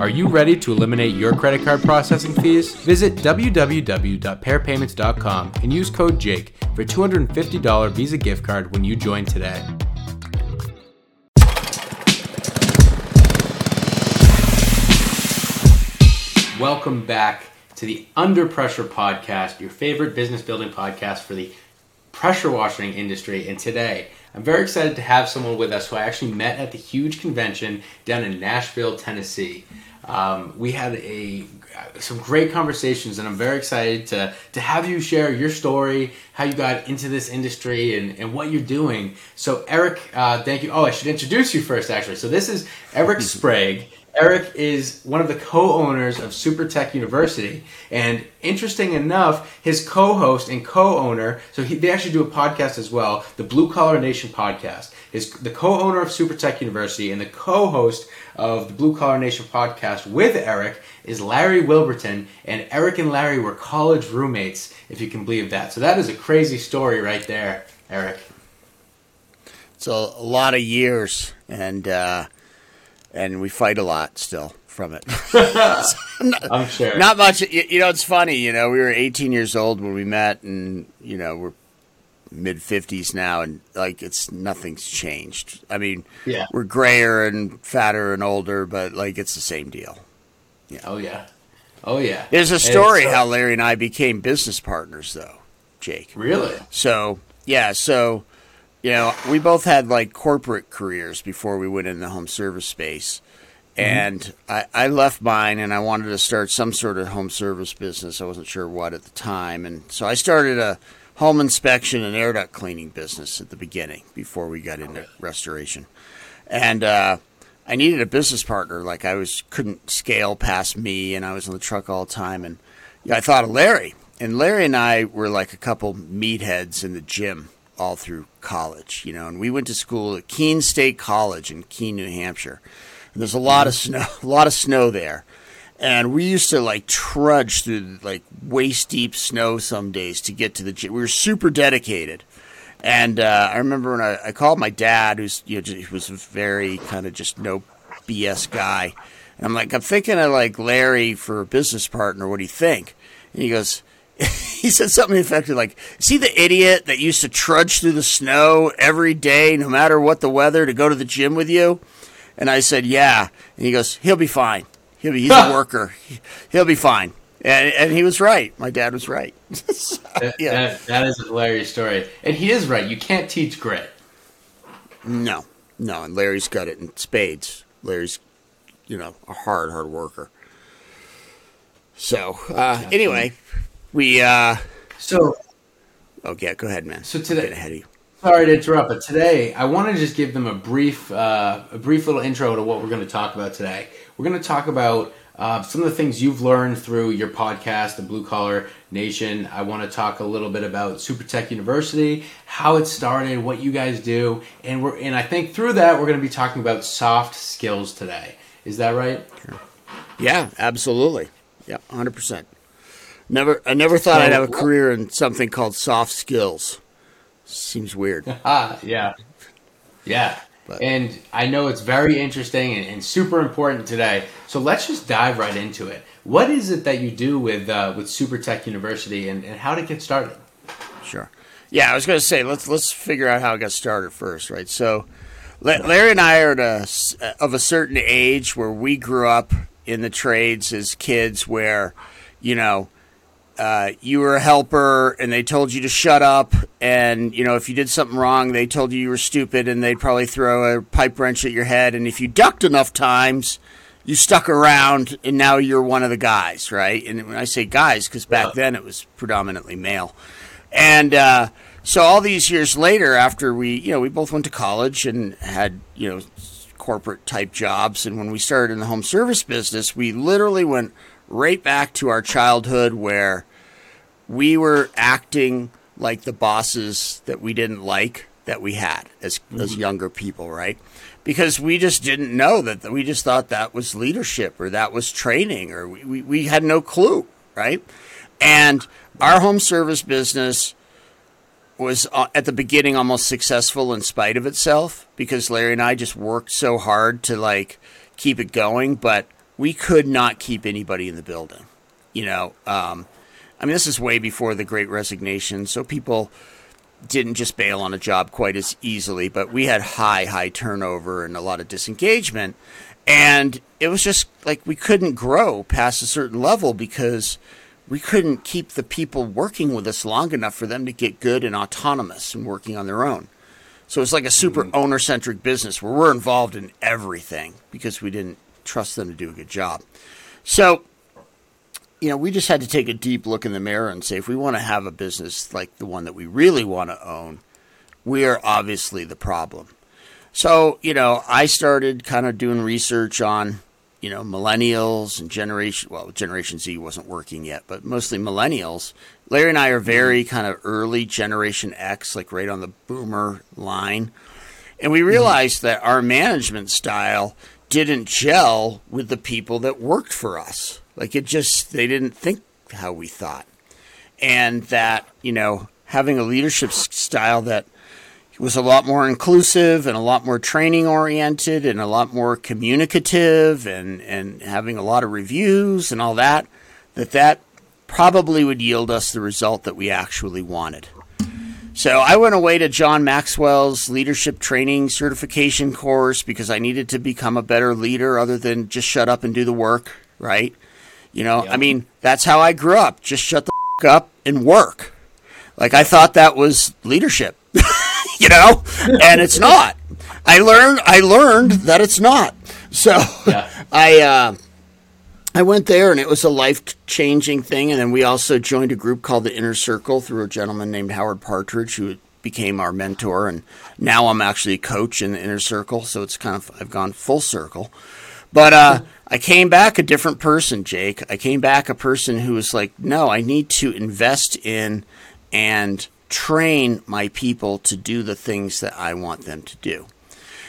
Are you ready to eliminate your credit card processing fees? Visit www.pairpayments.com and use code JAKE for $250 Visa gift card when you join today. Welcome back to the Under Pressure podcast, your favorite business building podcast for the pressure washing industry. And today, I'm very excited to have someone with us who I actually met at the huge convention down in Nashville, Tennessee. Um, we had a some great conversations, and I'm very excited to to have you share your story, how you got into this industry, and, and what you're doing. So, Eric, uh, thank you. Oh, I should introduce you first, actually. So, this is Eric Sprague. Eric is one of the co-owners of Super Tech University, and interesting enough, his co-host and co-owner. So he, they actually do a podcast as well, the Blue Collar Nation podcast. Is the co-owner of Super Tech University and the co-host of the Blue Collar Nation podcast with Eric is Larry Wilberton, and Eric and Larry were college roommates, if you can believe that. So that is a crazy story right there, Eric. It's a, lot of years, and uh, and we fight a lot still from it. not, I'm sure. Not much. You, you know, it's funny. You know, we were 18 years old when we met, and you know, we're mid 50s now, and like it's nothing's changed. I mean, yeah, we're grayer and fatter and older, but like it's the same deal. Yeah. Oh yeah. Oh yeah. There's a story how Larry and I became business partners, though, Jake. Really? So yeah, so you know, we both had like corporate careers before we went in the home service space. Mm-hmm. And I, I left mine and I wanted to start some sort of home service business. I wasn't sure what at the time. And so I started a home inspection and air duct cleaning business at the beginning before we got into restoration. And uh, I needed a business partner. Like I was couldn't scale past me, and I was in the truck all the time. And yeah, I thought of Larry. And Larry and I were like a couple meatheads in the gym all through college, you know. And we went to school at Keene State College in Keene, New Hampshire. And there's a lot of snow, a lot of snow there and we used to like trudge through like waist deep snow some days to get to the gym. We were super dedicated. And uh, I remember when I, I, called my dad, who's you know he was a very kind of just no BS guy. And I'm like, I'm thinking of like Larry for a business partner. What do you think? And he goes, he said something effective like, "See the idiot that used to trudge through the snow every day, no matter what the weather, to go to the gym with you?" And I said, "Yeah." And he goes, "He'll be fine." He'll be, he's a worker. He'll be fine. And, and he was right. My dad was right. so, yeah. That, that is a hilarious story. And he is right. You can't teach grit. No, no. And Larry's got it in spades. Larry's, you know, a hard, hard worker. So, uh, anyway, we. Uh, so. Oh, yeah, go ahead, man. So today. ahead of you. Sorry to interrupt, but today I want to just give them a brief, uh, a brief little intro to what we're going to talk about today. We're going to talk about uh, some of the things you've learned through your podcast, the Blue Collar Nation. I want to talk a little bit about Super Tech University, how it started, what you guys do, and we're and I think through that we're going to be talking about soft skills today. Is that right? Sure. Yeah, absolutely. Yeah, hundred percent. Never, I never thought so, I'd have a career in something called soft skills. Seems weird. yeah. Yeah. But. And I know it's very interesting and, and, super important today. So let's just dive right into it. What is it that you do with uh, with SuperTech University, and, and how to get started? Sure. Yeah, I was going to say let's let's figure out how it got started first, right? So Larry and I are a, of a certain age where we grew up in the trades as kids, where you know uh, you were a helper and they told you to shut up. And you know if you did something wrong they told you you were stupid and they'd probably throw a pipe wrench at your head. And if you ducked enough times you stuck around and now you're one of the guys right? And when i say guys because back then it was predominantly male. And uh, so all these years later after we you know we both went to college and had you know corporate type jobs. And when we started in the home service business we literally went right back to our childhood where we were acting like the bosses that we didn't like that we had as mm-hmm. as younger people, right? Because we just didn't know that we just thought that was leadership or that was training or we, we, we had no clue, right? And our home service business was uh, at the beginning almost successful in spite of itself because Larry and I just worked so hard to like keep it going, but we could not keep anybody in the building. You know, um, I mean, this is way before the Great Resignation, so people didn't just bail on a job quite as easily, but we had high, high turnover and a lot of disengagement. And it was just like we couldn't grow past a certain level because we couldn't keep the people working with us long enough for them to get good and autonomous and working on their own. So it's like a super mm-hmm. owner centric business where we're involved in everything because we didn't trust them to do a good job. So, you know, we just had to take a deep look in the mirror and say if we want to have a business like the one that we really want to own, we are obviously the problem. So, you know, I started kind of doing research on, you know, millennials and generation, well, Generation Z wasn't working yet, but mostly millennials. Larry and I are very mm-hmm. kind of early Generation X, like right on the boomer line. And we realized mm-hmm. that our management style didn't gel with the people that worked for us. Like it just, they didn't think how we thought. And that, you know, having a leadership style that was a lot more inclusive and a lot more training oriented and a lot more communicative and, and having a lot of reviews and all that, that that probably would yield us the result that we actually wanted. So I went away to John Maxwell's leadership training certification course because I needed to become a better leader other than just shut up and do the work, right? You know, I mean, that's how I grew up. Just shut the f- up and work. Like I thought that was leadership. you know, and it's not. I learned I learned that it's not. So yeah. I uh, I went there and it was a life changing thing. And then we also joined a group called the Inner Circle through a gentleman named Howard Partridge who became our mentor. And now I'm actually a coach in the Inner Circle. So it's kind of, I've gone full circle. But uh, I came back a different person, Jake. I came back a person who was like, no, I need to invest in and train my people to do the things that I want them to do.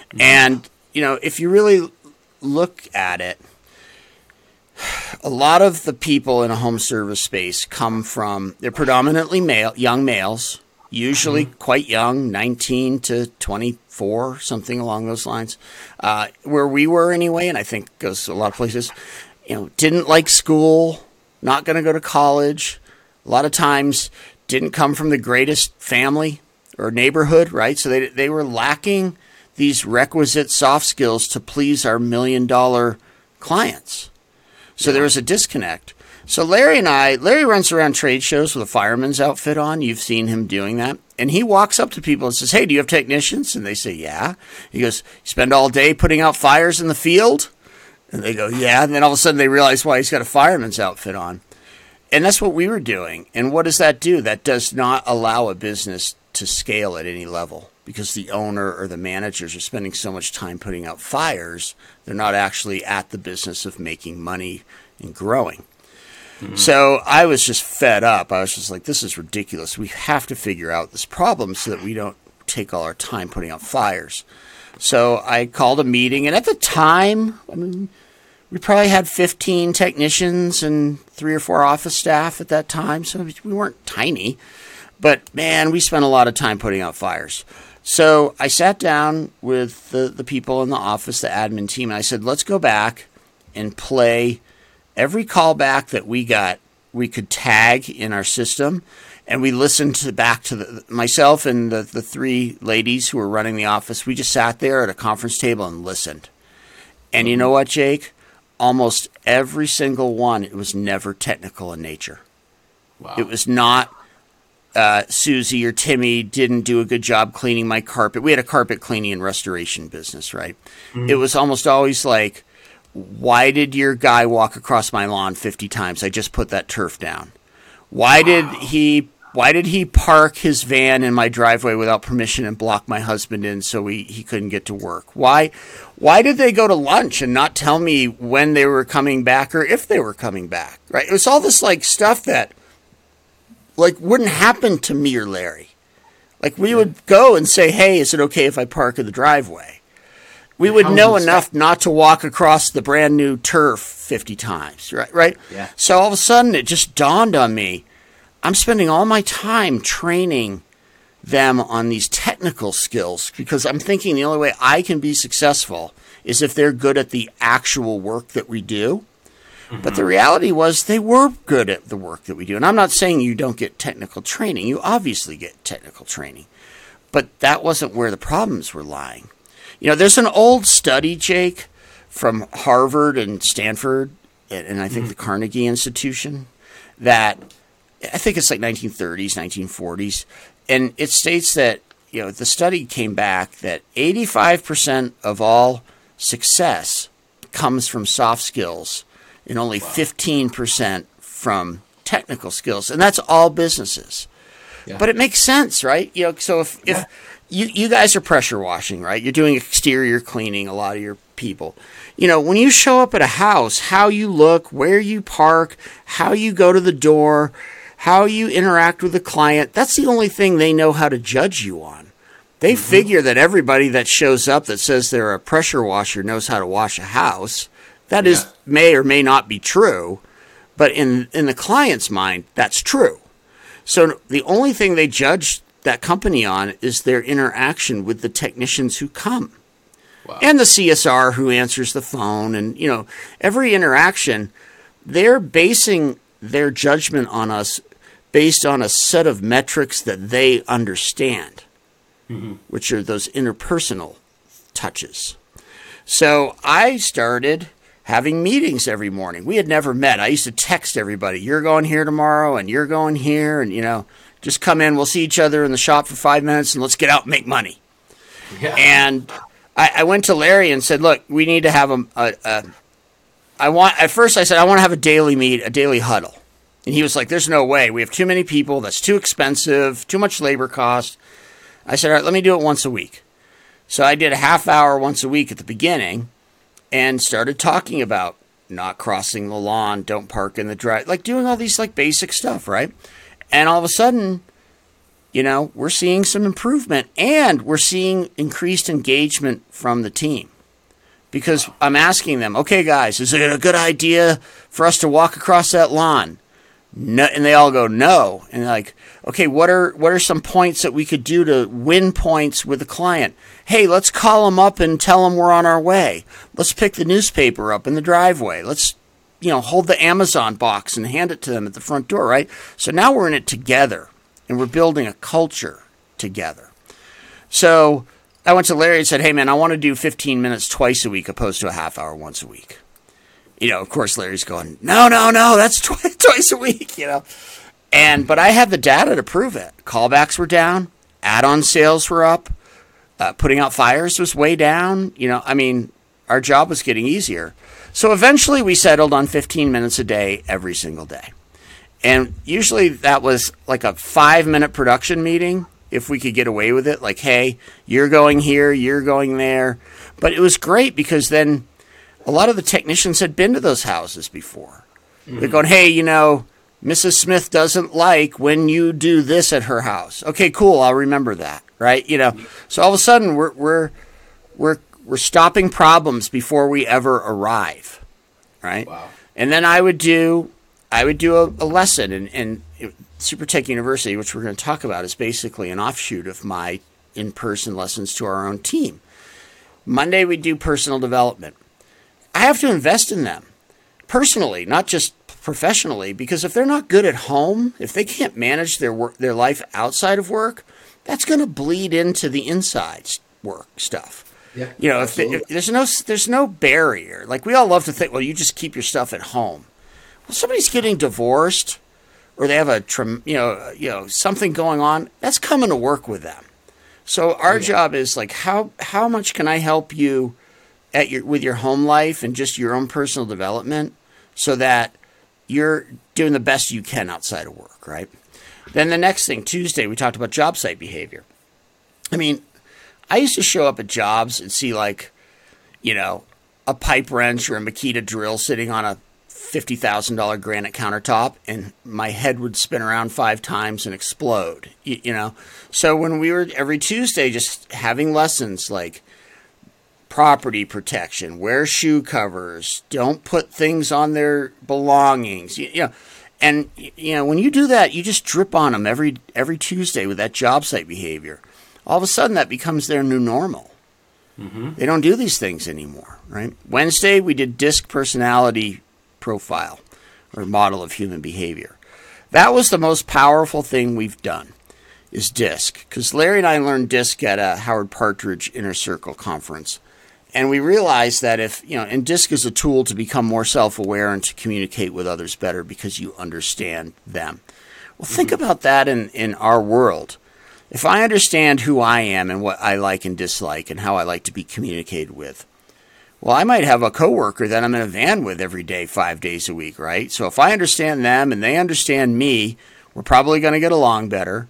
Mm-hmm. And, you know, if you really look at it, a lot of the people in a home service space come from they're predominantly male young males usually mm-hmm. quite young 19 to 24 something along those lines. Uh, where we were anyway and i think goes a lot of places you know didn't like school not going to go to college. A lot of times didn't come from the greatest family or neighborhood right? So they, they were lacking these requisite soft skills to please our million dollar clients. So there was a disconnect. So Larry and I, Larry runs around trade shows with a fireman's outfit on. You've seen him doing that. And he walks up to people and says, Hey, do you have technicians? And they say, Yeah. He goes, You spend all day putting out fires in the field? And they go, Yeah. And then all of a sudden they realize why he's got a fireman's outfit on. And that's what we were doing. And what does that do? That does not allow a business to scale at any level because the owner or the managers are spending so much time putting out fires, they're not actually at the business of making money and growing. Mm-hmm. So I was just fed up. I was just like, this is ridiculous. We have to figure out this problem so that we don't take all our time putting out fires. So I called a meeting, and at the time, I mean, we probably had 15 technicians and three or four office staff at that time. So we weren't tiny, but man, we spent a lot of time putting out fires. So I sat down with the, the people in the office, the admin team, and I said, let's go back and play every callback that we got, we could tag in our system. And we listened to back to the, myself and the, the three ladies who were running the office. We just sat there at a conference table and listened. And you know what, Jake? Almost every single one, it was never technical in nature. Wow. It was not uh, Susie or Timmy didn't do a good job cleaning my carpet. We had a carpet cleaning and restoration business, right? Mm-hmm. It was almost always like, why did your guy walk across my lawn 50 times? I just put that turf down. Why wow. did he why did he park his van in my driveway without permission and block my husband in so he, he couldn't get to work? Why why did they go to lunch and not tell me when they were coming back or if they were coming back? Right? It was all this like stuff that like wouldn't happen to me or Larry. Like we would go and say, "Hey, is it okay if I park in the driveway?" We would know enough not to walk across the brand new turf 50 times, right? Right? Yeah. So all of a sudden it just dawned on me, I'm spending all my time training them on these technical skills because I'm thinking the only way I can be successful is if they're good at the actual work that we do. But the reality was they were good at the work that we do. And I'm not saying you don't get technical training. You obviously get technical training. But that wasn't where the problems were lying. You know, there's an old study, Jake, from Harvard and Stanford, and I think mm-hmm. the Carnegie Institution, that I think it's like 1930s, 1940s, and it states that you know the study came back that 85% of all success comes from soft skills and only wow. 15% from technical skills and that's all businesses yeah. but it makes sense right you know so if, yeah. if you, you guys are pressure washing right you're doing exterior cleaning a lot of your people you know when you show up at a house how you look where you park how you go to the door how you interact with the client that's the only thing they know how to judge you on they mm-hmm. figure that everybody that shows up that says they're a pressure washer knows how to wash a house. That yeah. is may or may not be true, but in in the client's mind, that's true. So the only thing they judge that company on is their interaction with the technicians who come. Wow. And the CSR who answers the phone and you know, every interaction they're basing their judgment on us based on a set of metrics that they understand mm-hmm. which are those interpersonal touches. So I started having meetings every morning. We had never met. I used to text everybody, you're going here tomorrow and you're going here and you know, just come in, we'll see each other in the shop for 5 minutes and let's get out and make money. Yeah. And I, I, went to Larry and said, "Look, we need to have a, a, a I want at first I said I want to have a daily meet, a daily huddle." And he was like, "There's no way. We have too many people. That's too expensive, too much labor cost." I said, all right, let me do it once a week. So I did a half hour once a week at the beginning and started talking about not crossing the lawn, don't park in the drive, like doing all these like basic stuff, right? And all of a sudden, you know, we're seeing some improvement and we're seeing increased engagement from the team. Because I'm asking them, okay, guys, is it a good idea for us to walk across that lawn? No, and they all go no. And like, okay, what are what are some points that we could do to win points with the client? Hey, let's call them up and tell them we're on our way. Let's pick the newspaper up in the driveway. Let's you know hold the Amazon box and hand it to them at the front door, right? So now we're in it together, and we're building a culture together. So I went to Larry and said, "Hey, man, I want to do 15 minutes twice a week, opposed to a half hour once a week." you know, of course, Larry's going, no, no, no, that's twice, twice a week, you know. And but I had the data to prove it. Callbacks were down, add-on sales were up, uh, putting out fires was way down. You know, I mean, our job was getting easier. So eventually, we settled on 15 minutes a day every single day, and usually that was like a five-minute production meeting if we could get away with it. Like, hey, you're going here, you're going there. But it was great because then a lot of the technicians had been to those houses before. Mm-hmm. They're going, hey, you know, Mrs. Smith doesn't like when you do this at her house. Okay, cool. I'll remember that. Right? You know. So all of a sudden we're we're we're we're stopping problems before we ever arrive. Right? Wow. And then I would do I would do a, a lesson and, and Super Tech University, which we're going to talk about, is basically an offshoot of my in person lessons to our own team. Monday we do personal development. I have to invest in them personally, not just professionally, because if they're not good at home, if they can't manage their work, their life outside of work, that's going to bleed into the inside work stuff. Yeah, you know, if, if, there's no there's no barrier. Like we all love to think, well, you just keep your stuff at home. Well, somebody's getting divorced, or they have a you know you know something going on. That's coming to work with them. So our yeah. job is like how how much can I help you at your with your home life and just your own personal development so that you're doing the best you can outside of work, right? Then the next thing, Tuesday, we talked about job site behavior. I mean, I used to show up at jobs and see like, you know, a pipe wrench or a Makita drill sitting on a $50,000 granite countertop and my head would spin around five times and explode, you, you know? So when we were every Tuesday just having lessons like, property protection, wear shoe covers, don't put things on their belongings. You, you, know, and you know when you do that, you just drip on them every every Tuesday with that job site behavior. All of a sudden, that becomes their new normal. Mm-hmm. They don't do these things anymore, right? Wednesday, we did DISC personality profile or model of human behavior. That was the most powerful thing we've done is DISC because Larry and I learned DISC at a Howard Partridge Inner Circle conference. And we realized that if, you know, and DISC is a tool to become more self aware and to communicate with others better because you understand them. Well, think mm-hmm. about that in, in our world. If I understand who I am and what I like and dislike and how I like to be communicated with, well, I might have a coworker that I'm in a van with every day, five days a week, right? So if I understand them and they understand me, we're probably going to get along better.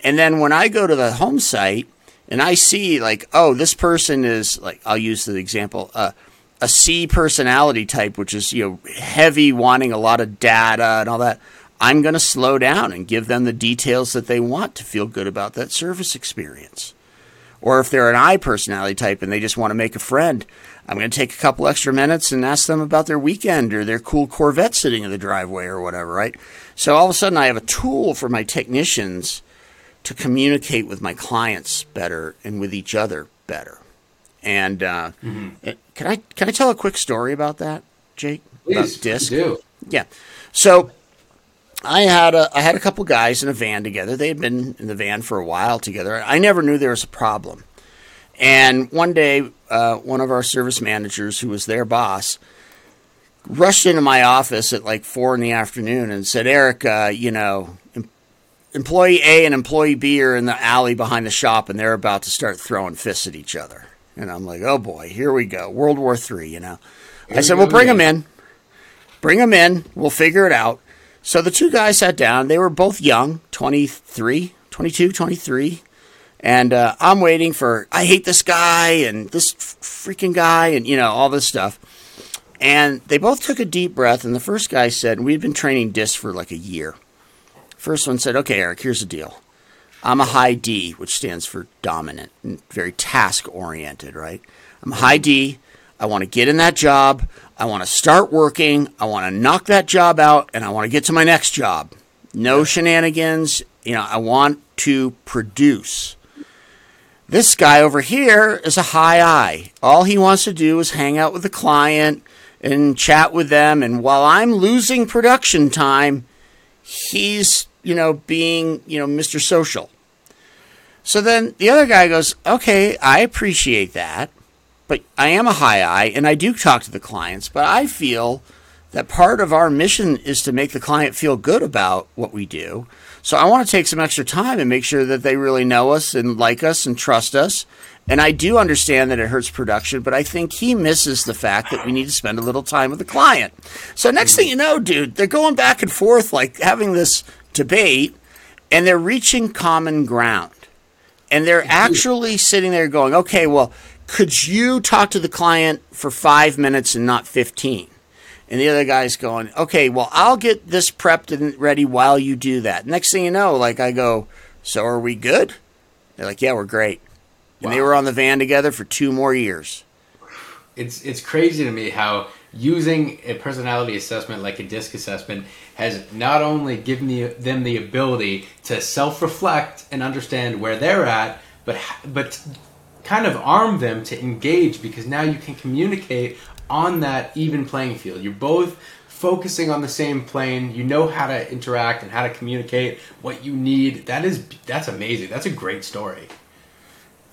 And then when I go to the home site and I see like, oh, this person is like, I'll use the example, uh, a C personality type, which is you know heavy, wanting a lot of data and all that. I'm going to slow down and give them the details that they want to feel good about that service experience. Or if they're an I personality type and they just want to make a friend, I'm going to take a couple extra minutes and ask them about their weekend or their cool Corvette sitting in the driveway or whatever, right? So all of a sudden, I have a tool for my technicians to communicate with my clients better and with each other better. And uh, mm-hmm. Can I can I tell a quick story about that, Jake? Please, about disc? do. Yeah. So I had a I had a couple guys in a van together. They had been in the van for a while together. I never knew there was a problem. And one day, uh, one of our service managers, who was their boss, rushed into my office at like four in the afternoon and said, "Eric, uh, you know, employee A and employee B are in the alley behind the shop and they're about to start throwing fists at each other. And I'm like, oh boy, here we go. World War Three, you know. Here I said, we "Well, bring them in. Bring them in. We'll figure it out. So the two guys sat down. They were both young 23, 22, 23. And uh, I'm waiting for, I hate this guy and this freaking guy and, you know, all this stuff. And they both took a deep breath. And the first guy said, we've been training disc for like a year. First one said, okay, Eric, here's the deal. I'm a high D, which stands for dominant and very task oriented, right? I'm high D. I want to get in that job. I want to start working. I want to knock that job out and I want to get to my next job. No shenanigans. You know, I want to produce. This guy over here is a high I. All he wants to do is hang out with the client and chat with them. And while I'm losing production time, he's you know, being, you know, Mr. Social. So then the other guy goes, okay, I appreciate that, but I am a high I and I do talk to the clients, but I feel that part of our mission is to make the client feel good about what we do. So I want to take some extra time and make sure that they really know us and like us and trust us. And I do understand that it hurts production, but I think he misses the fact that we need to spend a little time with the client. So next thing you know, dude, they're going back and forth like having this debate and they're reaching common ground. And they're actually sitting there going, okay, well, could you talk to the client for five minutes and not 15? And the other guy's going, okay, well, I'll get this prepped and ready while you do that. Next thing you know, like I go, so are we good? They're like, yeah, we're great. And they were on the van together for two more years. It's it's crazy to me how using a personality assessment like a disc assessment has not only given the, them the ability to self-reflect and understand where they're at, but but kind of arm them to engage because now you can communicate on that even playing field. You're both focusing on the same plane. You know how to interact and how to communicate what you need. That is that's amazing. That's a great story.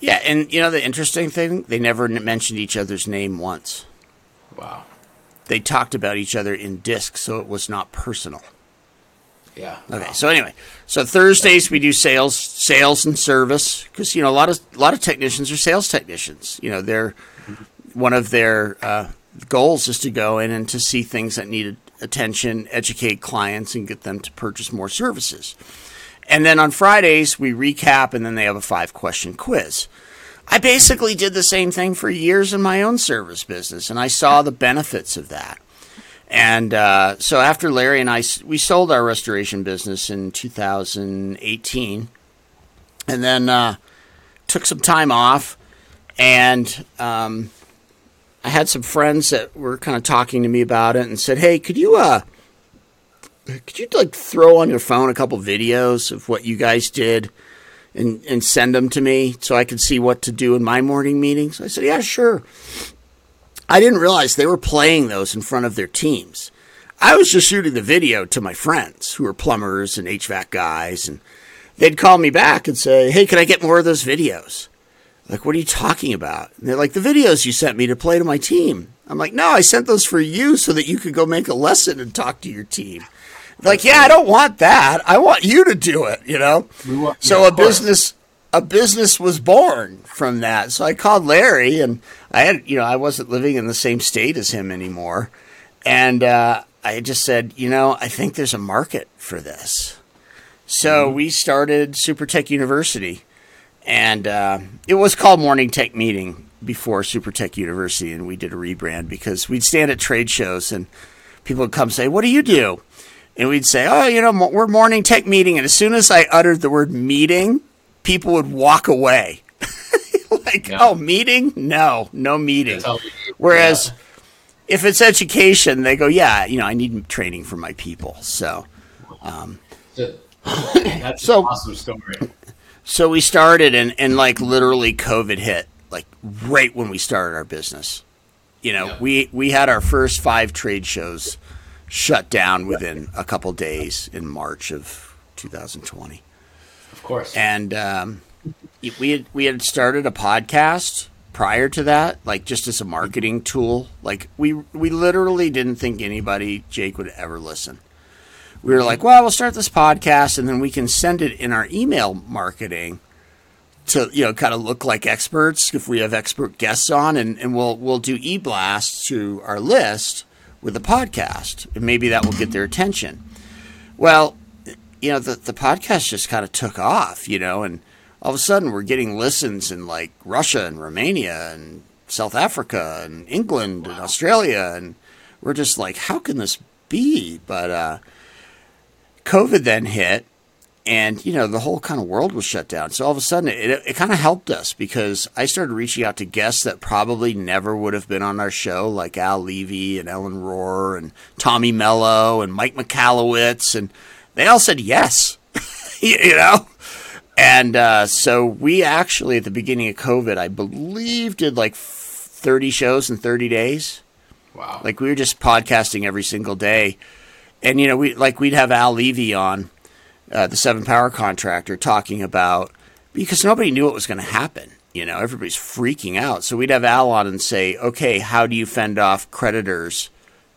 Yeah, and you know the interesting thing, they never mentioned each other's name once. Wow they talked about each other in disc, so it was not personal. Yeah. Okay. So anyway, so Thursdays we do sales, sales and service because you know a lot of a lot of technicians are sales technicians. You know, they're one of their uh, goals is to go in and to see things that need attention, educate clients, and get them to purchase more services. And then on Fridays we recap, and then they have a five question quiz. I basically did the same thing for years in my own service business, and I saw the benefits of that. And uh, so after Larry and I, we sold our restoration business in 2018, and then uh, took some time off. And um, I had some friends that were kind of talking to me about it, and said, "Hey, could you uh, could you like throw on your phone a couple videos of what you guys did?" and, and send them to me so I could see what to do in my morning meetings? I said, yeah, sure. I didn't realize they were playing those in front of their teams. I was just shooting the video to my friends who were plumbers and HVAC guys, and they'd call me back and say, Hey, can I get more of those videos? Like, what are you talking about? And they're like, The videos you sent me to play to my team. I'm like, No, I sent those for you so that you could go make a lesson and talk to your team. like, yeah, I don't want that. I want you to do it, you know? Want, so yeah, a business a business was born from that. So I called Larry and I had, you know, I wasn't living in the same state as him anymore. And uh, I just said, you know, I think there's a market for this. So mm-hmm. we started Super Tech University. And uh, it was called Morning Tech Meeting before Super Tech University. And we did a rebrand because we'd stand at trade shows and people would come say, What do you do? And we'd say, Oh, you know, we're Morning Tech Meeting. And as soon as I uttered the word meeting, people would walk away. like, yeah. oh, meeting? No, no meeting. Whereas yeah. if it's education, they go, yeah, you know, I need training for my people. So, um, that's so, an awesome story. So we started, and, and like literally COVID hit, like right when we started our business. You know, yeah. we, we had our first five trade shows shut down within a couple days in March of 2020 course. And um, we had we had started a podcast prior to that, like just as a marketing tool. Like we we literally didn't think anybody Jake would ever listen. We were like, well, we'll start this podcast and then we can send it in our email marketing to you know kind of look like experts if we have expert guests on and, and we'll we'll do e-blasts to our list with the podcast and maybe that will get their attention. Well, you know, the, the podcast just kind of took off, you know, and all of a sudden we're getting listens in like Russia and Romania and South Africa and England wow. and Australia. And we're just like, how can this be? But uh, COVID then hit and, you know, the whole kind of world was shut down. So all of a sudden it, it, kind of helped us because I started reaching out to guests that probably never would have been on our show, like Al Levy and Ellen Rohr and Tommy Mello and Mike Michalowicz and – they all said yes, you know? And uh, so we actually, at the beginning of COVID, I believe, did like 30 shows in 30 days. Wow. Like we were just podcasting every single day. And, you know, we like we'd have Al Levy on, uh, the Seven Power Contractor, talking about because nobody knew what was going to happen. You know, everybody's freaking out. So we'd have Al on and say, okay, how do you fend off creditors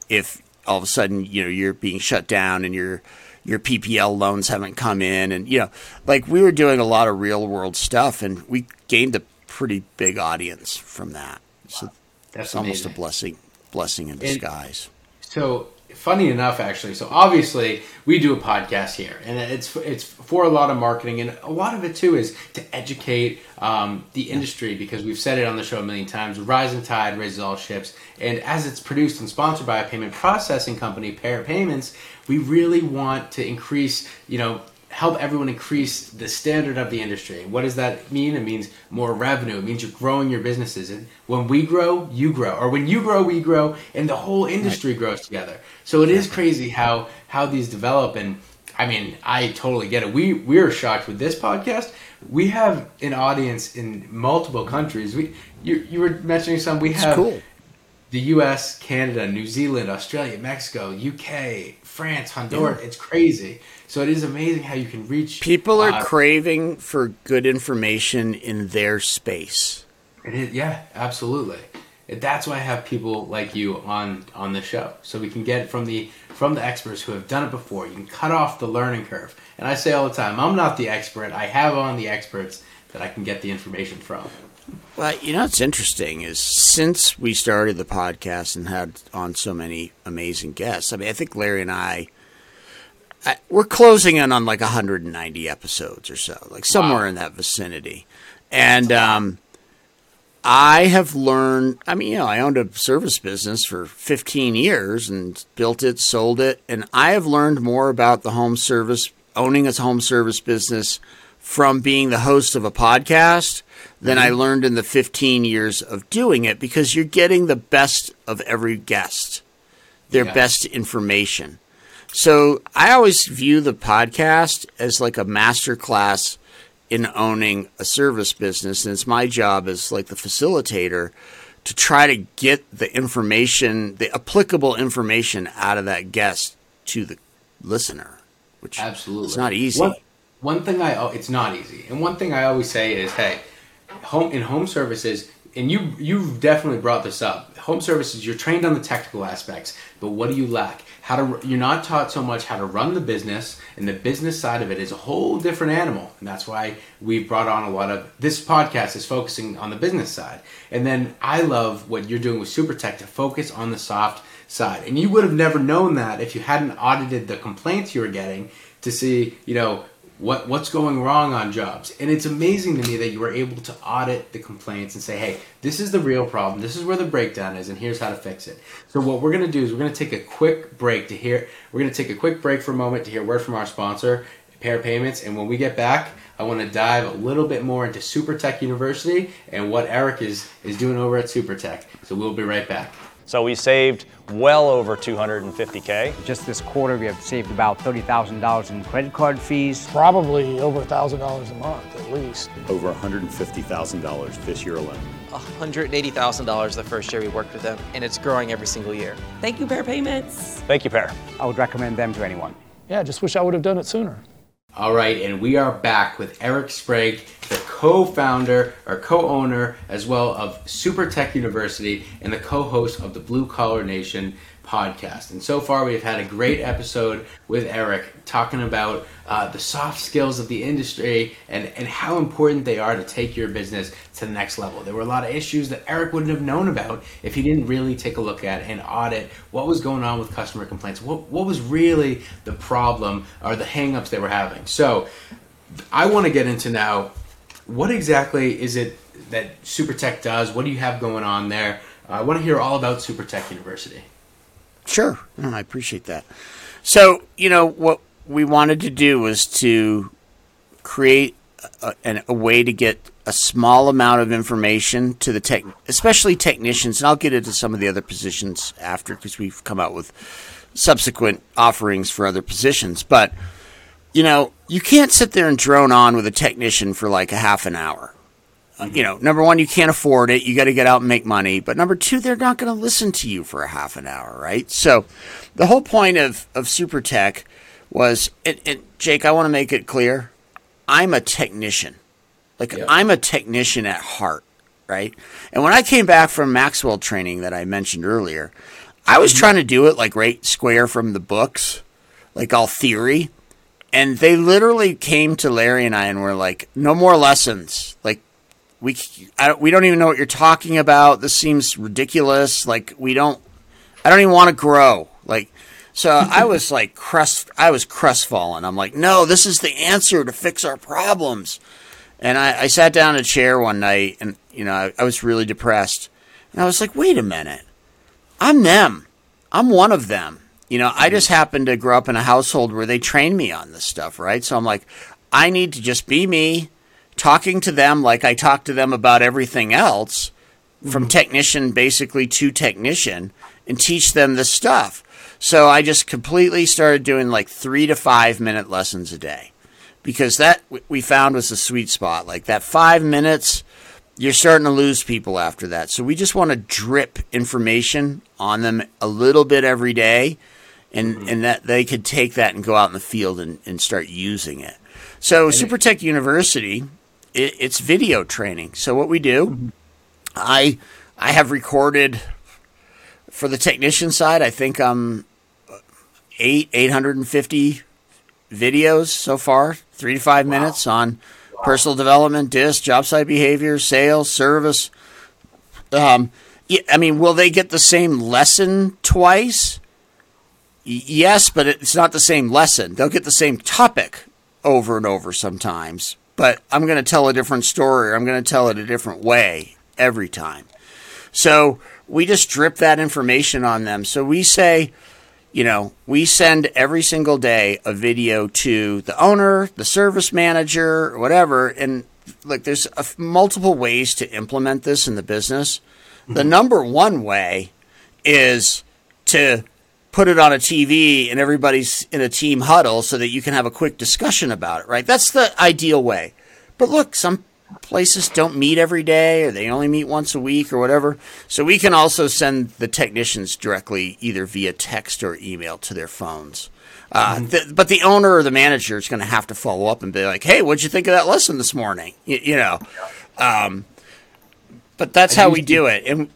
if all of a sudden, you know, you're being shut down and you're your PPP loans haven't come in, and you know, like we were doing a lot of real world stuff, and we gained a pretty big audience from that. So that's almost a blessing, blessing in disguise. And so funny enough, actually, so obviously we do a podcast here, and it's it's for a lot of marketing, and a lot of it too is to educate um, the industry because we've said it on the show a million times. Rising tide raises all ships, and as it's produced and sponsored by a payment processing company, Pair Payments, we really want to increase, you know, help everyone increase the standard of the industry. What does that mean? It means more revenue. It means you're growing your businesses. And when we grow, you grow. Or when you grow, we grow, and the whole industry right. grows together. So it is crazy how how these develop. And I mean, I totally get it. We we're shocked with this podcast. We have an audience in multiple countries. We you you were mentioning some. We have cool. the U.S., Canada, New Zealand, Australia, Mexico, UK, France, Honduras. Yeah. It's crazy. So it is amazing how you can reach. People are uh, craving for good information in their space. It is, yeah, absolutely. That's why I have people like you on on the show, so we can get from the from the experts who have done it before. You can cut off the learning curve. And I say all the time, I'm not the expert. I have on the experts that I can get the information from. Well, you know what's interesting is since we started the podcast and had on so many amazing guests. I mean, I think Larry and I, I we're closing in on like 190 episodes or so, like somewhere wow. in that vicinity. And um, I have learned. I mean, you know, I owned a service business for 15 years and built it, sold it, and I have learned more about the home service, owning a home service business, from being the host of a podcast than I mm-hmm. learned in the 15 years of doing it because you're getting the best of every guest, their yeah. best information. So I always view the podcast as like a master class in owning a service business, and it's my job as like the facilitator to try to get the information, the applicable information out of that guest to the listener, which absolutely it's not easy. One, one thing I it's not easy, and one thing I always say is, hey, home in home services, and you you've definitely brought this up. Home services, you're trained on the technical aspects, but what do you lack? How to you're not taught so much how to run the business, and the business side of it is a whole different animal, and that's why we've brought on a lot of this podcast is focusing on the business side, and then I love what you're doing with SuperTech to focus on the soft side, and you would have never known that if you hadn't audited the complaints you were getting to see, you know, what what's going wrong on jobs. And it's amazing to me that you were able to audit the complaints and say, "Hey, this is the real problem. This is where the breakdown is, and here's how to fix it." So what we're going to do is we're going to take a quick break to hear. We're going to take a quick break for a moment to hear a word from our sponsor, Pair Payments, and when we get back, I want to dive a little bit more into Super Tech University and what Eric is is doing over at Super Tech. So we'll be right back. So we saved well over 250K. Just this quarter, we have saved about $30,000 in credit card fees. Probably over $1,000 a month at least. Over $150,000 this year alone. $180,000 the first year we worked with them, and it's growing every single year. Thank you, Pair Payments. Thank you, Pair. I would recommend them to anyone. Yeah, just wish I would have done it sooner. All right, and we are back with Eric Sprague, the co-founder or co-owner as well of Super Tech University and the co-host of the Blue Collar Nation podcast. And so far, we've had a great episode with Eric talking about uh, the soft skills of the industry and, and how important they are to take your business to the next level. There were a lot of issues that Eric wouldn't have known about if he didn't really take a look at and audit what was going on with customer complaints, what, what was really the problem or the hangups they were having. So, I want to get into now what exactly is it that SuperTech does? What do you have going on there? Uh, I want to hear all about SuperTech University. Sure. I appreciate that. So, you know, what we wanted to do was to create a, a, a, way to get a small amount of information to the tech, especially technicians, and I'll get into some of the other positions after because we've come out with subsequent offerings for other positions. But, you know, you can't sit there and drone on with a technician for like a half an hour you know, number one, you can't afford it. You got to get out and make money. But number two, they're not going to listen to you for a half an hour, right? So, the whole point of of Super Tech was, and, and Jake, I want to make it clear, I'm a technician. Like yep. I'm a technician at heart, right? And when I came back from Maxwell training that I mentioned earlier, I was mm-hmm. trying to do it like right square from the books, like all theory. And they literally came to Larry and I and were like, no more lessons. Like, we I, we don't even know what you're talking about. This seems ridiculous. Like we don't. I don't even want to grow. Like so, I was like crest, I was crestfallen. I'm like, no, this is the answer to fix our problems. And I, I sat down in a chair one night, and you know, I, I was really depressed. And I was like, wait a minute, I'm them. I'm one of them. You know, I just happened to grow up in a household where they trained me on this stuff, right? So I'm like, I need to just be me talking to them like I talk to them about everything else, mm-hmm. from technician basically to technician, and teach them the stuff. So I just completely started doing like three to five minute lessons a day because that we found was the sweet spot. Like that five minutes, you're starting to lose people after that. So we just want to drip information on them a little bit every day. And, mm-hmm. and that they could take that and go out in the field and, and start using it. So, SuperTech University it, it's video training. So what we do, mm-hmm. I I have recorded for the technician side. I think I'm eight eight hundred and fifty videos so far, three to five wow. minutes on wow. personal development, disc, job site behavior, sales, service. Um, I mean, will they get the same lesson twice? Yes, but it's not the same lesson. They'll get the same topic over and over sometimes but I'm going to tell a different story. I'm going to tell it a different way every time. So we just drip that information on them. So we say, you know, we send every single day a video to the owner, the service manager, whatever. And like, there's a, multiple ways to implement this in the business. Mm-hmm. The number one way is to put it on a TV and everybody's in a team huddle so that you can have a quick discussion about it, right? That's the ideal way. But look, some places don't meet every day or they only meet once a week or whatever. So we can also send the technicians directly either via text or email to their phones. Uh, th- but the owner or the manager is going to have to follow up and be like, "Hey, what'd you think of that lesson this morning?" You, you know. Um, but that's I how we do it. And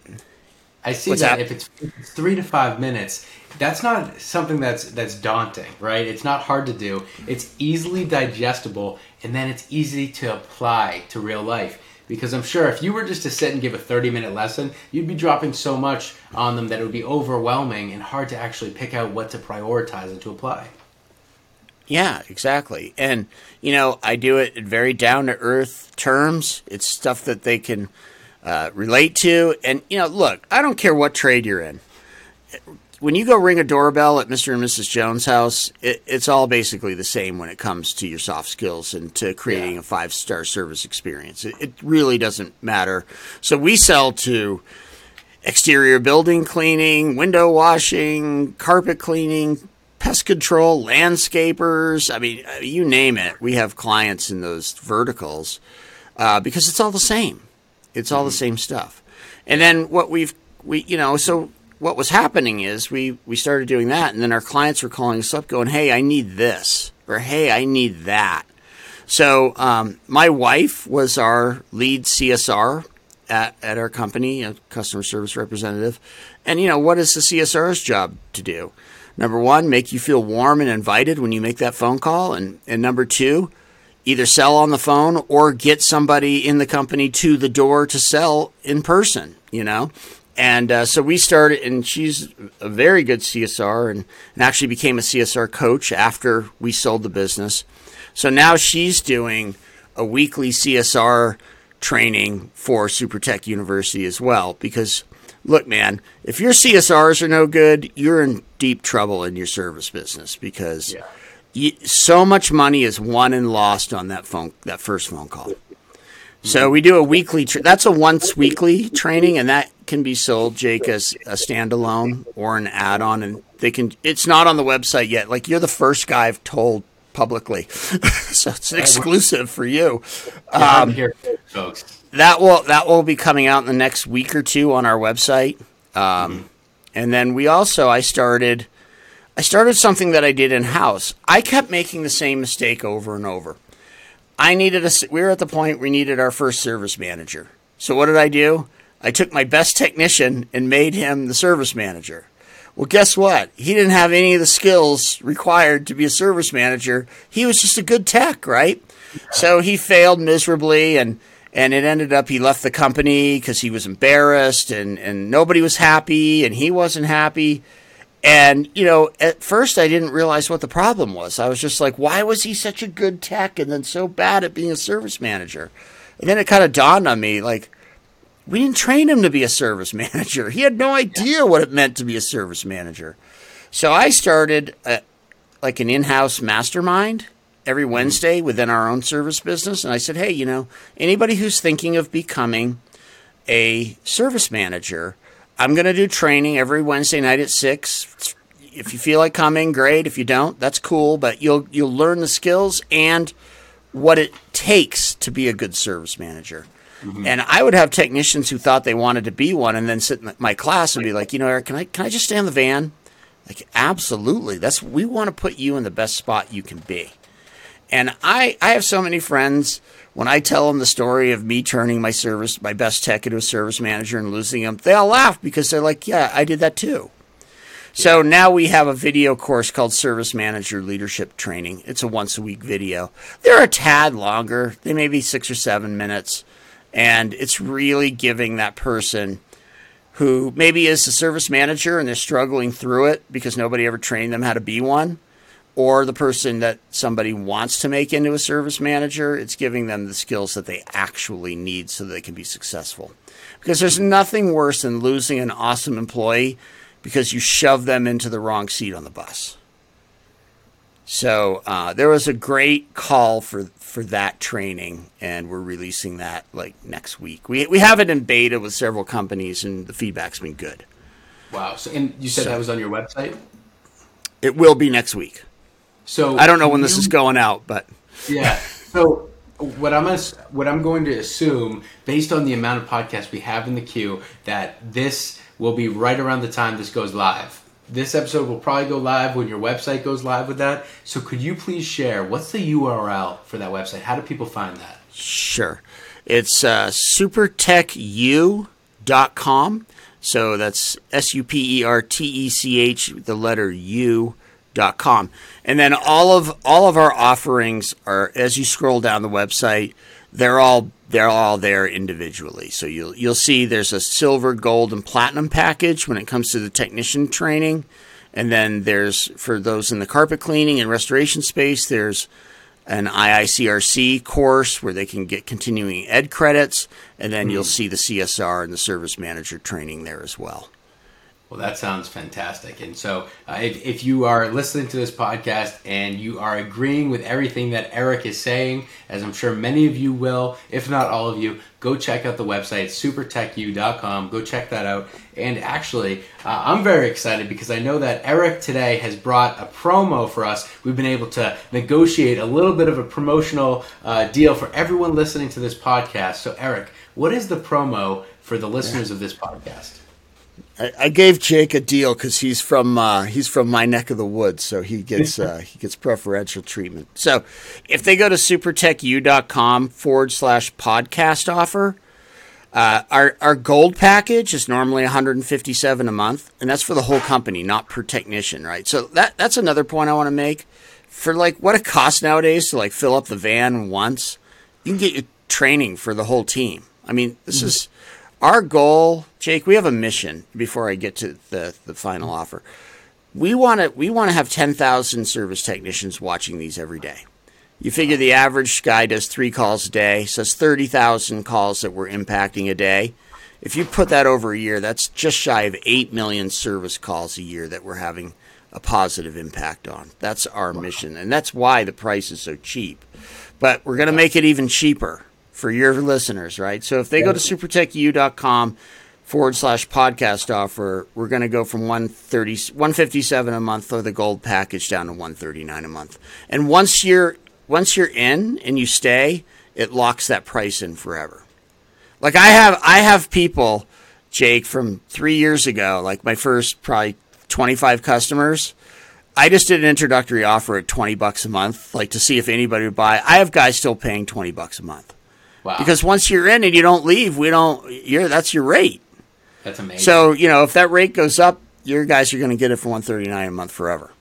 I see that, that? if it's three to five minutes, that's not something that's that's daunting, right? It's not hard to do. It's easily digestible, and then it's easy to apply to real life. Because I'm sure if you were just to sit and give a 30 minute lesson, you'd be dropping so much on them that it would be overwhelming and hard to actually pick out what to prioritize and to apply. Yeah, exactly. And, you know, I do it in very down to earth terms. It's stuff that they can uh, relate to. And, you know, look, I don't care what trade you're in. When you go ring a doorbell at Mr. and Mrs. Jones' house, it, it's all basically the same when it comes to your soft skills and to creating Yeah. a five star service experience. It, it really doesn't matter. So we sell to exterior building cleaning, window washing, carpet cleaning, pest control, landscapers. I mean, uh, you name it. We have clients in those verticals uh, because it's all the same. It's all the same stuff. And then what we've we you know so what was happening is we we started doing that, and then our clients were calling us up, going, "Hey, I need this," or "Hey, I need that." So um, my wife was our lead CSR at, at our company, a customer service representative. And you know what is the CSR's job to do? Number one, make you feel warm and invited when you make that phone call, and and number two, either sell on the phone or get somebody in the company to the door to sell in person. You know. And uh, so we started, and she's a very good CSR and, and actually became a CSR coach after we sold the business. So now she's doing a weekly CSR training for SuperTech University as well. Because, look, man, if your CSRs are no good, you're in deep trouble in your service business because you, so much money is won and lost on that phone, that first phone call. So we do a weekly. Tra- that's a once weekly training, and that can be sold, Jake, as a standalone or an add-on. And they can. It's not on the website yet. Like you're the first guy I've told publicly, so it's exclusive for you. Yeah, Um, I'm here, folks. that will that will be coming out in the next week or two on our website. Um, And then we also I started I started something that I did in house. I kept making the same mistake over and over. I needed a we were at the point we needed our first service manager. So what did I do? I took my best technician and made him the service manager. Well, guess what? He didn't have any of the skills required to be a service manager. He was just a good tech, right? So he failed miserably and and it ended up he left the company because he was embarrassed and and nobody was happy and he wasn't happy. And you know, at first I didn't realize what the problem was. I was just like, why was he such a good tech and then so bad at being a service manager? And then it kind of dawned on me like we didn't train him to be a service manager. He had no idea what it meant to be a service manager. So I started a, like an in-house mastermind every mm-hmm. Wednesday within our own service business, and I said, "Hey, you know, anybody who's thinking of becoming a service manager, I'm going to do training every Wednesday night at six. If you feel like coming, great. If you don't, that's cool. But you'll you'll learn the skills and what it takes to be a good service manager." Mm-hmm. And I would have technicians who thought they wanted to be one, and then sit in my class and be like, "You know, Eric, can I can I just stay on the van?" Like, absolutely. That's we want to put you in the best spot you can be. And I, I have so many friends. When I tell them the story of me turning my service, my best tech into a service manager and losing them, they all laugh because they're like, "Yeah, I did that too." So now we have a video course called Service Manager Leadership Training. It's a once a week video. They're a tad longer. They may be six or seven minutes, and it's really giving that person who maybe is a service manager and they're struggling through it because nobody ever trained them how to be one, or the person that somebody wants to make into a service manager, it's giving them the skills that they actually need so they can be successful. Because there's nothing worse than losing an awesome employee because you shove them into the wrong seat on the bus. So uh, there was a great call for for that training, and we're releasing that like next week. We we have it in beta with several companies, and the feedback's been good. Wow. So, and you said So- that was on your website. It will be next week. So I don't know when can this is going out, but Yeah. So what I'm ass- what I'm going to assume, based on the amount of podcasts we have in the queue, that this will be right around the time this goes live. This episode will probably go live when your website goes live with that. So could you please share what's the URL for that website? How do people find that? Sure. It's uh, supertechu.com. So that's S U P E R T E C H, the letter U dot com. And then all of all of our offerings are as you scroll down the website, they're all they're all there individually. So you'll you'll see there's a silver, gold, and platinum package when it comes to the technician training. And then there's for those in the carpet cleaning and restoration space, there's an IICRC course where they can get continuing ed credits, and then you'll hmm. see the CSR and the service manager training there as well. Well, that sounds fantastic. And so, uh, if, if you are listening to this podcast and you are agreeing with everything that Eric is saying, as I'm sure many of you will, if not all of you, go check out the website, supertechu.com. Go check that out. And actually, uh, I'm very excited because I know that Eric today has brought a promo for us. We've been able to negotiate a little bit of a promotional uh, deal for everyone listening to this podcast. So, Eric, what is the promo for the listeners of this podcast? I, I gave Jake a deal because he's from uh, he's from my neck of the woods, so he gets uh, he gets preferential treatment. So if they go to supertechu.com forward slash podcast offer, uh, our our gold package is normally 157 a month, and that's for the whole company, not per technician, right? So that that's another point I want to make. For like what it costs nowadays to like fill up the van once, you can get your training for the whole team. I mean, this is our goal, Jake. We have a mission. Before I get to the the final mm-hmm. offer, we want to we want to have 10,000 service technicians watching these every day. You figure the average guy does three calls a day, so that's 30,000 calls that we're impacting a day. If you put that over a year, that's just shy of 8 million service calls a year that we're having a positive impact on. That's our mission, and that's why the price is so cheap. But we're going to make it even cheaper for your listeners, right? So if they go to supertechu.com forward slash podcast offer, we're going to go from 130, 157 a month for the gold package down to 139 a month. And once you're once you're in and you stay, it locks that price in forever. Like I have I have people, Jake, from three years ago, like my first probably 25 customers. I just did an introductory offer at 20 bucks a month, like to see if anybody would buy. I have guys still paying 20 bucks a month. Wow. Because once you're in and you don't leave, we don't. You're that's your rate. That's amazing. So you know if that rate goes up, your guys are going to get it for 139 a month forever.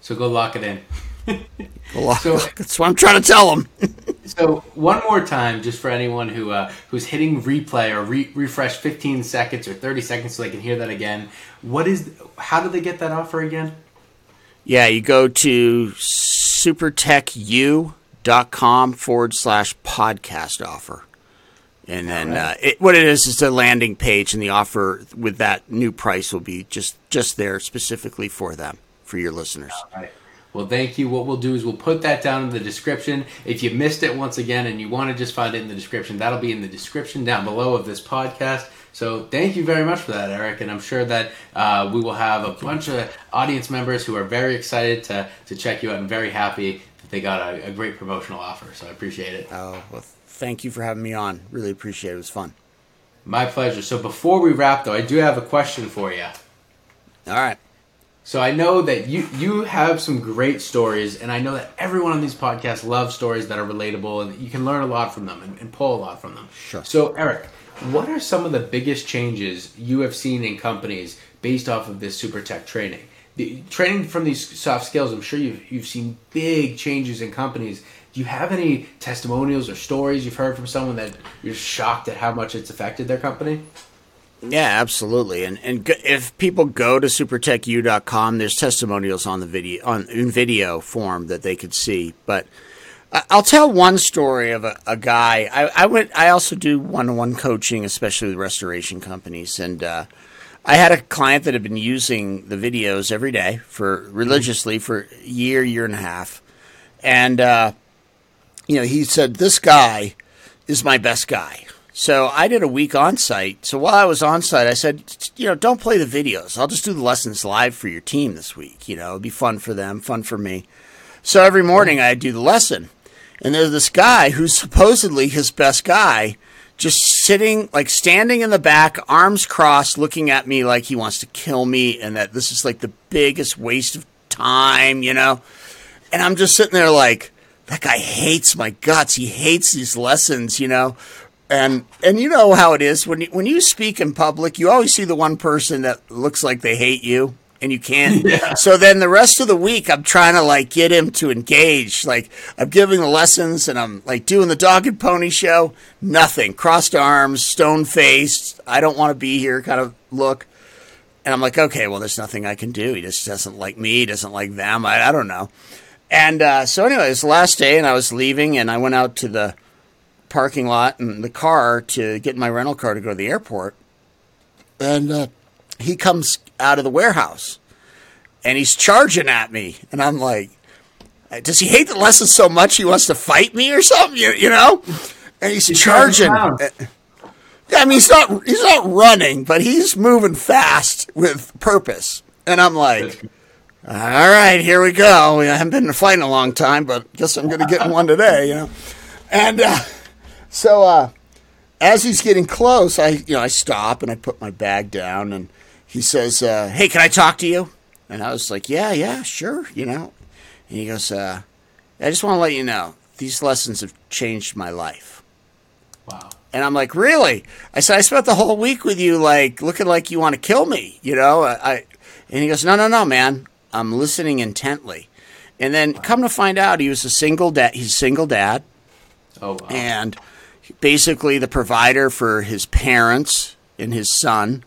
so go lock it in. Well, So- that's what I'm trying to tell them. So one more time, just for anyone who uh, who's hitting replay or re- refresh 15 seconds or 30 seconds, so they can hear that again. What is? How do they get that offer again? Yeah, you go to supertechu.com forward slash podcast offer. And then uh, it, what it is is a landing page, and the offer with that new price will be just just there specifically for them, for your listeners. Right. Well, thank you. What we'll do is we'll put that down in the description. If you missed it once again and you want to just find it in the description, that'll be in the description down below of this podcast. So thank you very much for that, Eric. And I'm sure that uh, we will have a bunch of audience members who are very excited to, to check you out and very happy they got a, a great promotional offer. So I appreciate it. Oh, well, thank you for having me on. Really appreciate it. It was fun. My pleasure. So before we wrap, though, I do have a question for you. All right. So I know that you you have some great stories, and I know that everyone on these podcasts loves stories that are relatable, and you can learn a lot from them and, and pull a lot from them. Sure. So Eric, what are some of the biggest changes you have seen in companies based off of this super tech training? The, training from these soft skills, I'm sure you've you've seen big changes in companies. Do you have any testimonials or stories you've heard from someone that you're shocked at how much it's affected their company? Yeah, absolutely. And and if people go to supertechu.com, there's testimonials on the video on in video form that they could see. But I'll tell one story of a, a guy. I, I went. I also do one-on-one coaching, especially with restoration companies, and uh, I had a client that had been using the videos every day for religiously for a year, year and a half, and uh, you know he said this guy is my best guy. So I did a week on site. So while I was on site, I said, you know, don't play the videos. I'll just do the lessons live for your team this week. You know, it'd be fun for them, fun for me. So every morning I'd do the lesson. And there's this guy who's supposedly his best guy, just sitting, like standing in the back, arms crossed, looking at me like he wants to kill me, and that this is like the biggest waste of time, you know? And I'm just sitting there like, that guy hates my guts. He hates these lessons, you know? And and you know how it is when you, when you speak in public, you always see the one person that looks like they hate you and you can't. Yeah. So then the rest of the week, I'm trying to like get him to engage. Like I'm giving the lessons and I'm like doing the dog and pony show. Nothing. Crossed arms, stone faced. I don't want to be here kind of look. And I'm like, okay, well, there's nothing I can do. He just doesn't like me. He doesn't like them. I, I don't know. And uh, so, anyways, the last day, and I was leaving, and I went out to the parking lot and the car to get my rental car to go to the airport. And uh, he comes out of the warehouse and he's charging at me. And I'm like, does he hate the lesson so much he wants to fight me or something? You, you know? And he's, he's charging. Uh, I mean, he's not he's not running, but he's moving fast with purpose. And I'm like, all right, here we go. I haven't been in a fight in a long time, but guess I'm going to get in one today, you know? And uh, so uh, as he's getting close, I you know I stop and I put my bag down, and he says, uh, "Hey, can I talk to you?" And I was like, "Yeah, yeah, sure," you know. And he goes, uh, "I just want to let you know these lessons have changed my life." Wow. And I'm like, "Really?" I said, "I spent the whole week with you, like looking like you want to kill me," you know. I, and he goes, "No, no, no, man. I'm listening intently." And then come to find out, he was a single dad. He's a single dad. Oh, wow. And basically the provider for his parents and his son.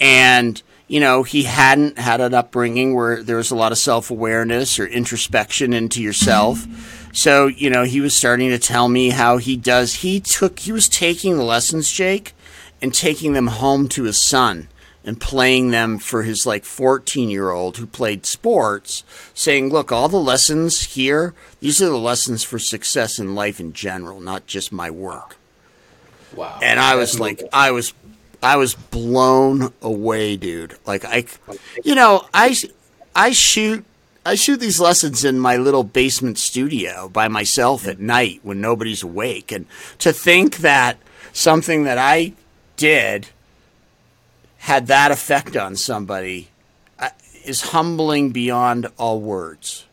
And, you know, he hadn't had an upbringing where there was a lot of self awareness or introspection into yourself. So, you know, he was starting to tell me how he does. He took, he was taking the lessons, Jake, and taking them home to his son and playing them for his like 14 year old who played sports, saying, Look, all the lessons here, these are the lessons for success in life in general, not just my work. Wow. And I was like, I was, I was blown away, dude. Like I, you know, I, I shoot, I shoot these lessons in my little basement studio by myself at night when nobody's awake, and to think that something that I did had that effect on somebody is humbling beyond all words.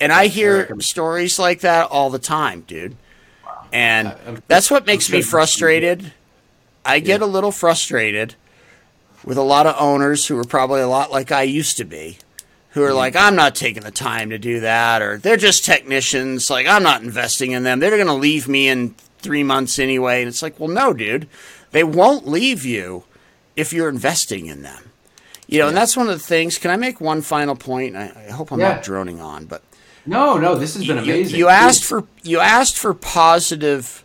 And I hear stories like that all the time, dude. And that's what makes me frustrated. I get a little frustrated with a lot of owners who are probably a lot like I used to be, who are mm-hmm. like, I'm not taking the time to do that, or they're just technicians. Like, I'm not investing in them. They're going to leave me in three months anyway. And it's like, well, no, dude. They won't leave you if you're investing in them. You know, yeah. and that's one of the things. Can I make one final point? I, I hope I'm yeah. not droning on, but no, no, this has been amazing. You, you asked for you asked for positive.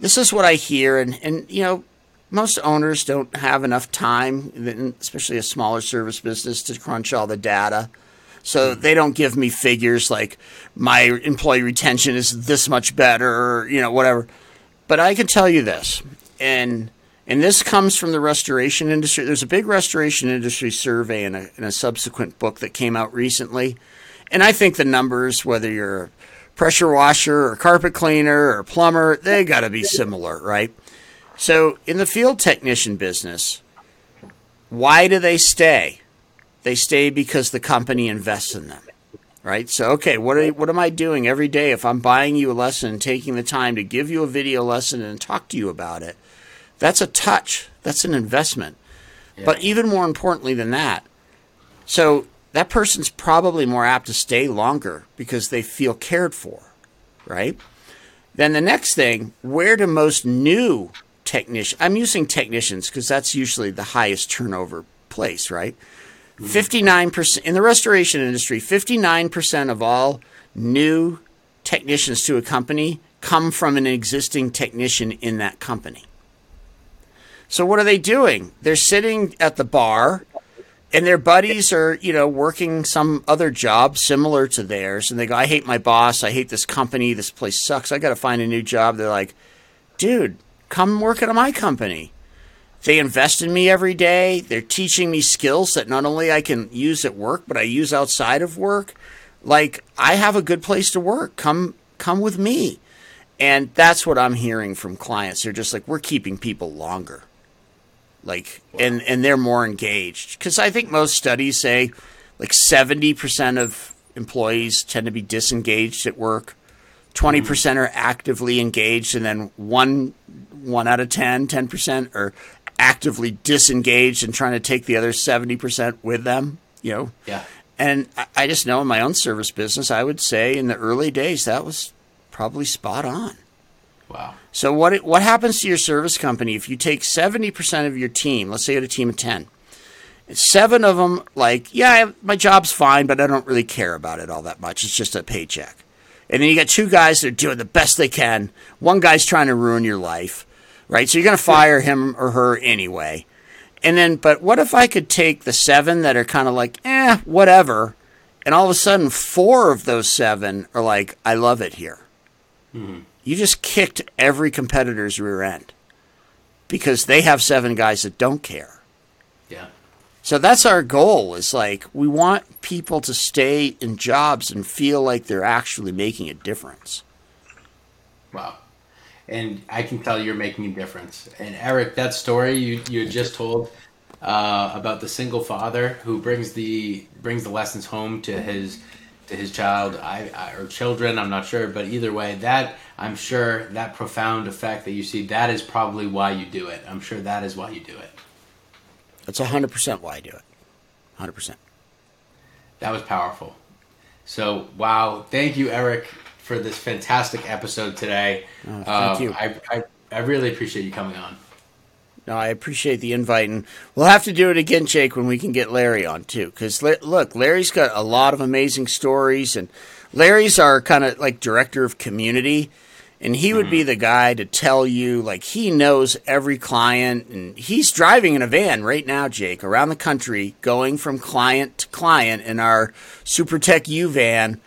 This is what I hear, and and you know, most owners don't have enough time, especially a smaller service business, to crunch all the data. So mm-hmm. they don't give me figures like my employee retention is this much better, or you know, whatever. But I can tell you this, and and this comes from the restoration industry. There's a big restoration industry survey in a, in a subsequent book that came out recently. And I think the numbers, whether you're pressure washer or carpet cleaner or plumber, they got to be similar, right? So in the field technician business, why do they stay? They stay because the company invests in them, right? So, okay, what, are, what am I doing every day if I'm buying you a lesson and taking the time to give you a video lesson and talk to you about it? That's a touch. That's an investment. Yeah. But even more importantly than that, so that person's probably more apt to stay longer because they feel cared for, right? Then the next thing, where do most new technicians, I'm using technicians because that's usually the highest turnover place, right? Mm-hmm. 59% in the restoration industry, 59% of all new technicians to a company come from an existing technician in that company. So what are they doing? They're sitting at the bar and their buddies are, you know, working some other job similar to theirs and they go, I hate my boss, I hate this company, this place sucks, I gotta find a new job. They're like, dude, come work at my company. They invest in me every day. They're teaching me skills that not only I can use at work, but I use outside of work. Like I have a good place to work. Come come with me. And that's what I'm hearing from clients. They're just like, we're keeping people longer. Like, and, and they're more engaged. Because I think most studies say like 70% of employees tend to be disengaged at work. 20% are actively engaged, and then one, one out of 10, 10% are actively disengaged and trying to take the other 70% with them, you know? Yeah. And I- I just know in my own service business, I would say in the early days, that was probably spot on. Wow. So what what happens to your service company if you take 70% of your team, let's say you had a team of 10, seven of them like, yeah, I- my job's fine, but I don't really care about it all that much. It's just a paycheck. And then you got two guys that are doing the best they can. One guy's trying to ruin your life, right? So you're going to fire him or her anyway. And then, but what if I could take the seven that are kind of like, eh, whatever, and all of a sudden four of those seven are like, I love it here. You just kicked every competitor's rear end because they have seven guys that don't care. Yeah. So that's our goal. Is like we want people to stay in jobs and feel like they're actually making a difference. Wow. And I can tell you're making a difference. And Eric, that story you, you had just told uh, about the single father who brings the brings the lessons home to his to his child I, I, or children, I'm not sure, but either way, that I'm sure that profound effect that you see, that is probably why you do it. I'm sure that is why you do it. That's hundred percent why I do it. Hundred percent. That was powerful. So, wow. Thank you, Eric, for this fantastic episode today. Oh, thank Um, you. I, I, I really appreciate you coming on. No, I appreciate the invite, and we'll have to do it again, Jake, when we can get Larry on too. Because look, Larry's got a lot of amazing stories, and Larry's our kind of like director of community, and he would be mm-hmm. the guy to tell you like he knows every client, and he's driving in a van right now, Jake, around the country, going from client to client in our Super Tech U van.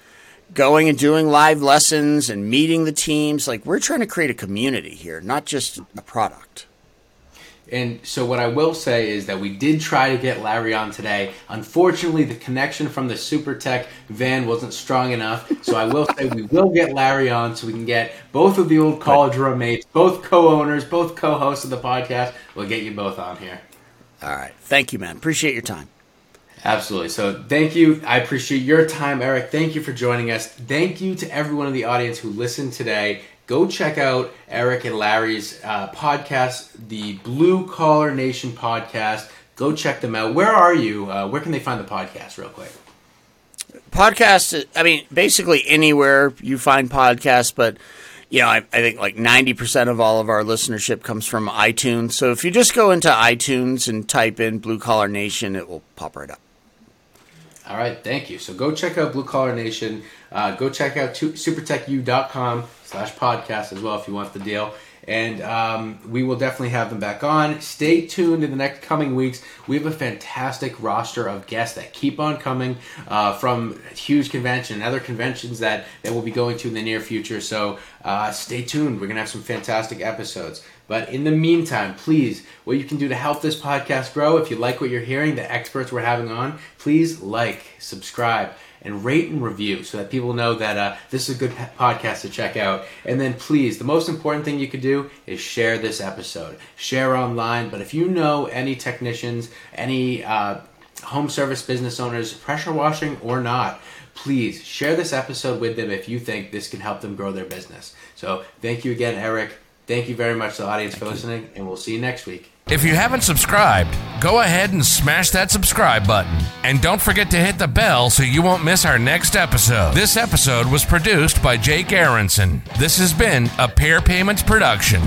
Going and doing live lessons and meeting the teams. Like, we're trying to create a community here, not just a product. And so, what I will say is that we did try to get Larry on today. Unfortunately, the connection from the Super Tech van wasn't strong enough. So, I will say we will get Larry on so we can get both of the old college roommates, both co owners, both co hosts of the podcast. We'll get you both on here. All right. Thank you, man. Appreciate your time. Absolutely. So thank you. I appreciate your time, Eric. Thank you for joining us. Thank you to everyone in the audience who listened today. Go check out Eric and Larry's uh, podcast, the Blue Collar Nation podcast. Go check them out. Where are you? Uh, where can they find the podcast, real quick? Podcast, I mean, basically anywhere you find podcasts, but, you know, I, I think like 90% of all of our listenership comes from iTunes. So if you just go into iTunes and type in Blue Collar Nation, it will pop right up. All right, thank you. So go check out Blue Collar Nation. Uh, go check out supertechu.com slash podcast as well if you want the deal. And um, we will definitely have them back on. Stay tuned in the next coming weeks. We have a fantastic roster of guests that keep on coming uh, from huge convention and other conventions that, that we'll be going to in the near future. So uh, stay tuned. We're going to have some fantastic episodes. But in the meantime, please, what you can do to help this podcast grow, if you like what you're hearing, the experts we're having on, please like, subscribe, and rate and review so that people know that uh, this is a good podcast to check out. And then please, the most important thing you could do is share this episode. Share online. But if you know any technicians, any uh, home service business owners, pressure washing or not, please share this episode with them if you think this can help them grow their business. So thank you again, Eric. Thank you very much to the audience for listening, and we'll see you next week. If you haven't subscribed, go ahead and smash that subscribe button. And don't forget to hit the bell so you won't miss our next episode. This episode was produced by Jake Aronson. This has been a Pair Payments production.